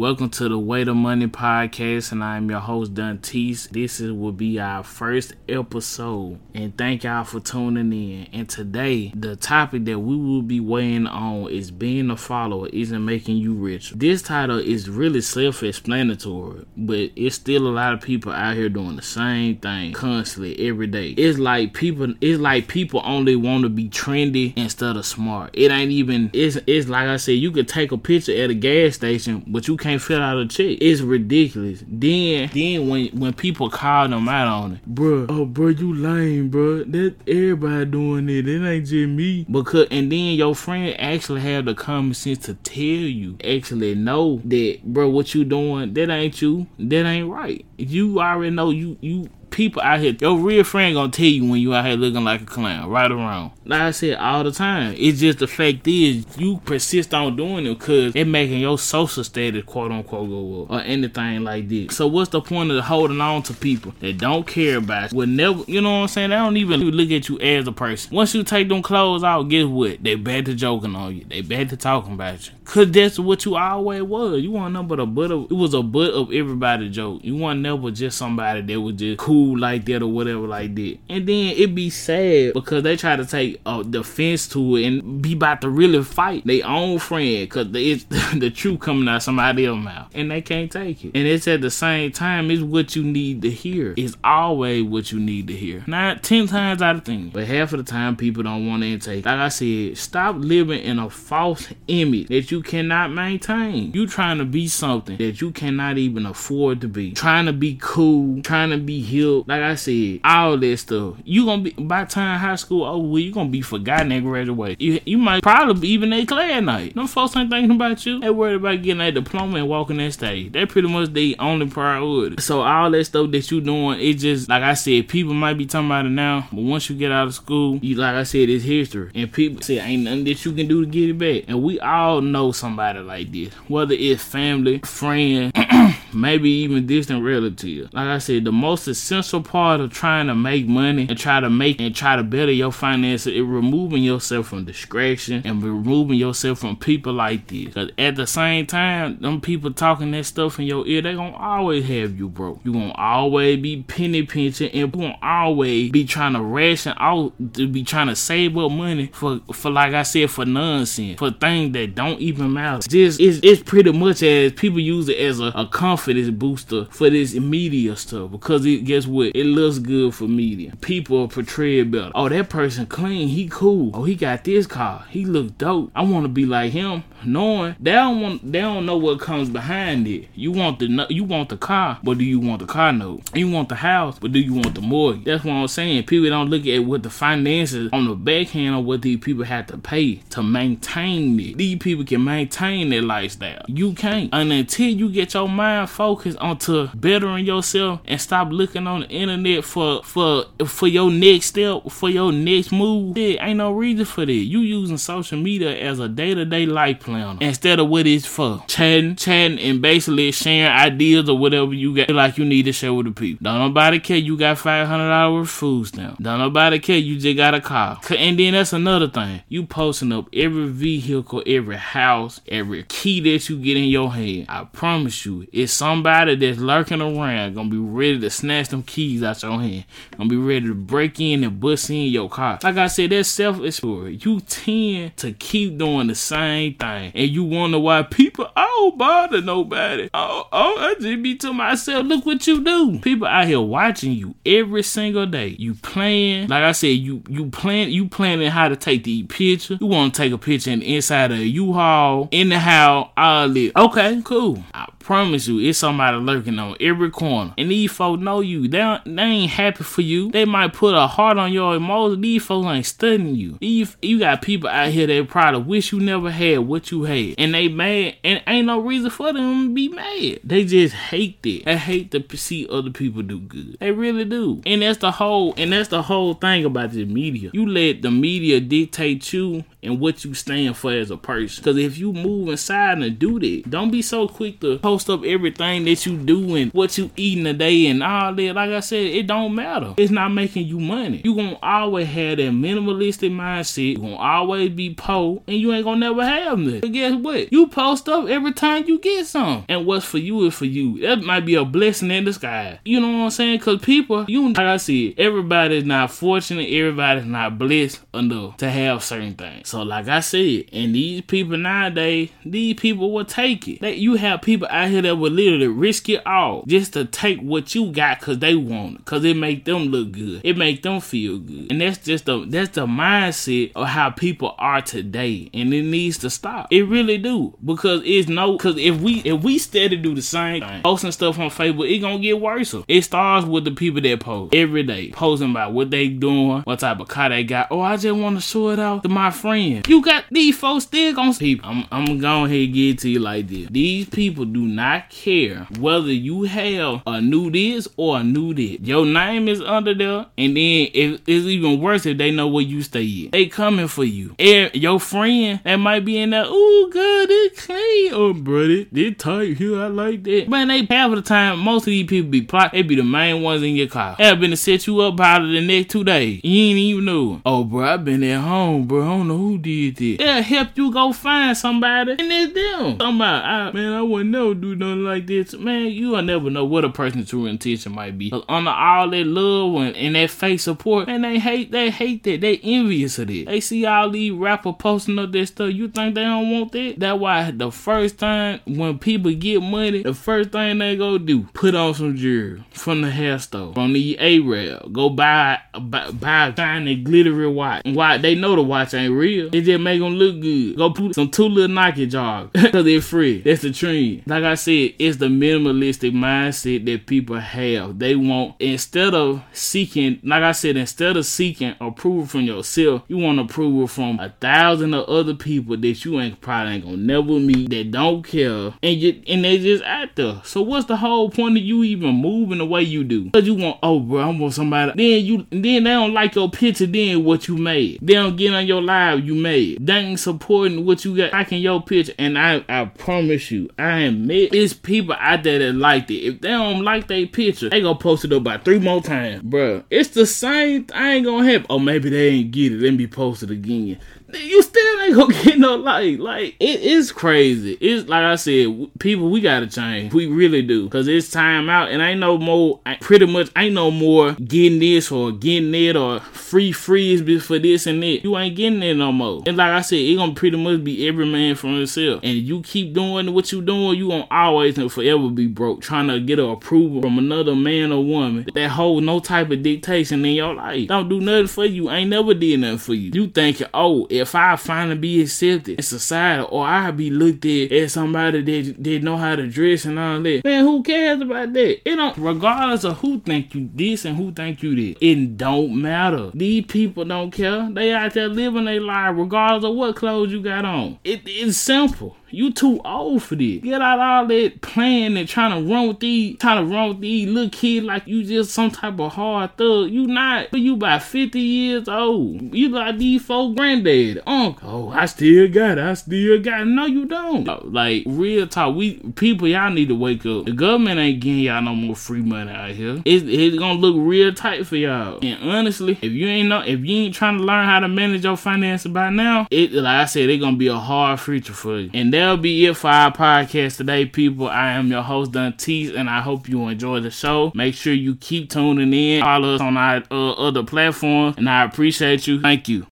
Welcome to the Way to Money podcast, and I'm your host, Dantes. This is, will be our first episode, and thank y'all for tuning in. And today, the topic that we will be weighing on is being a follower isn't making you rich. This title is really self-explanatory, but it's still a lot of people out here doing the same thing constantly every day. It's like people, it's like people only want to be trendy instead of smart. It ain't even. It's it's like I said, you could take a picture at a gas station, but you can't fill out a check. It's ridiculous. Then then when when people call them out on it, bro, oh bro, you lame, bro. That everybody doing it. It ain't just me. Because and then your friend actually have the common sense to tell you, actually know that, bro, what you doing, that ain't you. That ain't right. You already know you you people out here, your real friend gonna tell you when you out here looking like a clown, right or wrong. Like I said all the time, it's just the fact is you persist on doing it because it making your social status quote unquote go up or anything like this. So what's the point of holding on to people that don't care about you? Will never, you know what I'm saying? They don't even look at you as a person. Once you take them clothes off, guess what? They back to joking on you. They back to talking about you. Cause that's what you always was. You want nothing but a butt of it was a butt of everybody joke. You want never just somebody that was just cool like that or whatever like that. And then it be sad because they try to take a defense to it and be about to really fight their own friend because it's the truth coming out somebody else's mouth and they can't take it. And it's at the same time it's what you need to hear. It's always what you need to hear. Not ten times out of ten, but half of the time people don't want to intake. Like I said, stop living in a false image that you cannot maintain. You trying to be something that you cannot even afford to be. Trying to be cool, trying to be Like I said, all that stuff. You gonna be by time high school over with, you gonna be forgotten at graduation. You, you might probably be even a class night. Them folks ain't thinking about you. They worried about getting a diploma and walking that stage. They pretty much the only priority. So all that stuff that you doing, it just like I said, people might be talking about it now, but once you get out of school, you like I said, it's history. And people say ain't nothing that you can do to get it back. And we all know somebody like this, whether it's family, friend, maybe even distant relative. Like I said, the most essential part of trying to make money and try to make and try to better your finances is removing yourself from distraction and removing yourself from people like this. Cause at the same time, them people talking that stuff in your ear, they gonna always have you broke. You gonna always be penny pinching and you gonna always be trying to ration out to be trying to save up money for for like I said for nonsense for things that don't even even matter. Just it's, it's pretty much as people use it as a, a confidence booster for this media stuff because it guess what? It looks good for media. People portray it better. Oh, that person clean. He cool. Oh, he got this car. He look dope. I want to be like him. Knowing they don't want they don't know what comes behind it. You want the you want the car, but do you want the car note? You want the house, but do you want the mortgage? That's what I'm saying. People don't look at what the finances on the backhand of what these people have to pay to maintain it. These people can maintain their lifestyle. You can't. And until you get your mind focused onto bettering yourself and stop looking on the internet for for for your next step, for your next move, there ain't no reason for that. You using social media as a day to day life planner instead of what it's for. Chatting, chatting, and basically sharing ideas or whatever you got like you need to share with the people. Don't nobody care you got five hundred dollars food stamp. Don't nobody care you just got a car. And then that's another thing. You posting up every vehicle, every house, every key that you get in your hand, I promise you, it's somebody that's lurking around gonna be ready to snatch them keys out your hand, gonna be ready to break in and bust in your car. Like I said, that's self-explored. You tend to keep doing the same thing, and you wonder why people I don't bother nobody. Oh, oh, I just be to myself. Look what you do. People out here watching you every single day. You playing, like I said, you you plan you planning how to take the picture. You want to take a picture in the inside of a U-Haul in the house, all live. Okay, cool. I promise you, it's somebody lurking on every corner. And these folks know you. They, they ain't happy for you. They might put a heart on your emotions. These folks ain't studying you. These, you got people out here that probably wish you never had what you had. And they mad. And ain't no reason for them to be mad. They just hate it. They hate to see other people do good. They really do. And that's the whole and that's the whole thing about the media. You let the media dictate you and what you stand for as a person. Because if you move inside and do that, don't be so quick to post post up everything that you do and what you eating day and all that, like I said, it don't matter. It's not making you money. You gonna always have that minimalistic mindset. You gonna always be poor, and you ain't gonna never have nothing. But guess what? You post up every time you get some, and what's for you is for you. That might be a blessing in disguise. You know what I'm saying? Cause people, you like I said, everybody's not fortunate. Everybody's not blessed enough to have certain things. So like I said, and these people nowadays, these people will take it. That you have people out here that would literally risk it all just to take what you got because they want it, because it make them look good, it make them feel good, and that's just the that's the mindset of how people are today, and it needs to stop. It really do because it's no because if we if we steady do the same thing, posting stuff on Facebook, it gonna get worse. It starts with the people that post every day, posting about what they doing, what type of car they got. Oh, I just want to show it out to my friend. You got these folks still gonna people. I'm I'm gonna go ahead and get to you like this. These people do not care whether you have a new this or a new this. Your name is under there, and then if it's even worse if they know where you stay at. They coming for you. And your friend that might be in there, oh god, it's clean. Oh brother, this tight here, I like that. Man, they half of the time, most of these people be plot, they be the main ones in your car. They been to set you up out of the next two days. You ain't even know. Oh bro, I been at home, bro. I don't know who did this. They'll help you go find somebody, and it's them. Somebody, I, man, I wouldn't do nothing like this. Man, you will never know what a person's true intention might be. But under all that love and, and that fake support, man, they hate, they hate that. They envious of it. They see all these rapper posting up this stuff. You think they don't want that? That's why the first time when people get money, the first thing they go do, put on some jewelry from the hair store, from the A-Rail. Go buy, buy, buy a shiny glittery watch. Why? They know the watch ain't real. It just make them look good. Go put some two little Nike jogs because they're free. That's the trend. Like I said, it's the minimalistic mindset that people have. They want, instead of seeking, like I said, instead of seeking approval from yourself, you want approval from a thousand of other people that you ain't probably ain't gonna never meet that don't care and you and they just out there. So what's the whole point of you even moving the way you do? Cause you want, oh bro, I want somebody. Then you, then they don't like your picture. Then what you made? They don't get on your live you made. They ain't supporting what you got liking your picture. And I, I promise you, I admit, it's people out there that liked it. If they don't like their picture, they gonna post it up about three more times, bro. It's the same. I ain't gonna happen. Oh, maybe they ain't get it. Let me post it again you still ain't gonna get no like like it is crazy. It's like i said people we gotta change. We really do. Because it's time out and ain't no more pretty much ain't no more getting this or getting it or free freeze for this and that. You ain't getting it no more. And like i said it gonna pretty much be every man for himself. And you keep doing what you doing you gonna always and forever be broke. Trying to get approval from another man or woman. That hold no type of dictation in your life. Don't do nothing for you. Ain't never did nothing for you. You thinking oh if I finally be accepted in society or I be looked at as somebody that, that know how to dress and all that, man, who cares about that? It don't, regardless of who think you this and who think you this, it don't matter. These people don't care. They out there living their life regardless of what clothes you got on. It, it's simple. You too old for this. Get out all that playing and trying to run with these, trying to run with these little kids like you just some type of hard thug. You not. But you about 50 years old. You like these four granddad, uncle. Oh, I still got it. I still got it. No, you don't. Like, real talk. We, people, y'all need to wake up. The government ain't getting y'all no more free money out here. It's, it's gonna look real tight for y'all. And honestly, if you ain't know, if you ain't trying to learn how to manage your finances by now, it, like I said, it's gonna be a hard future for you. And that that'll be it for our podcast today, people. I am your host, Duntees, and I hope you enjoy the show. Make sure you keep tuning in. Follow us on our uh, other platforms, and I appreciate you. Thank you.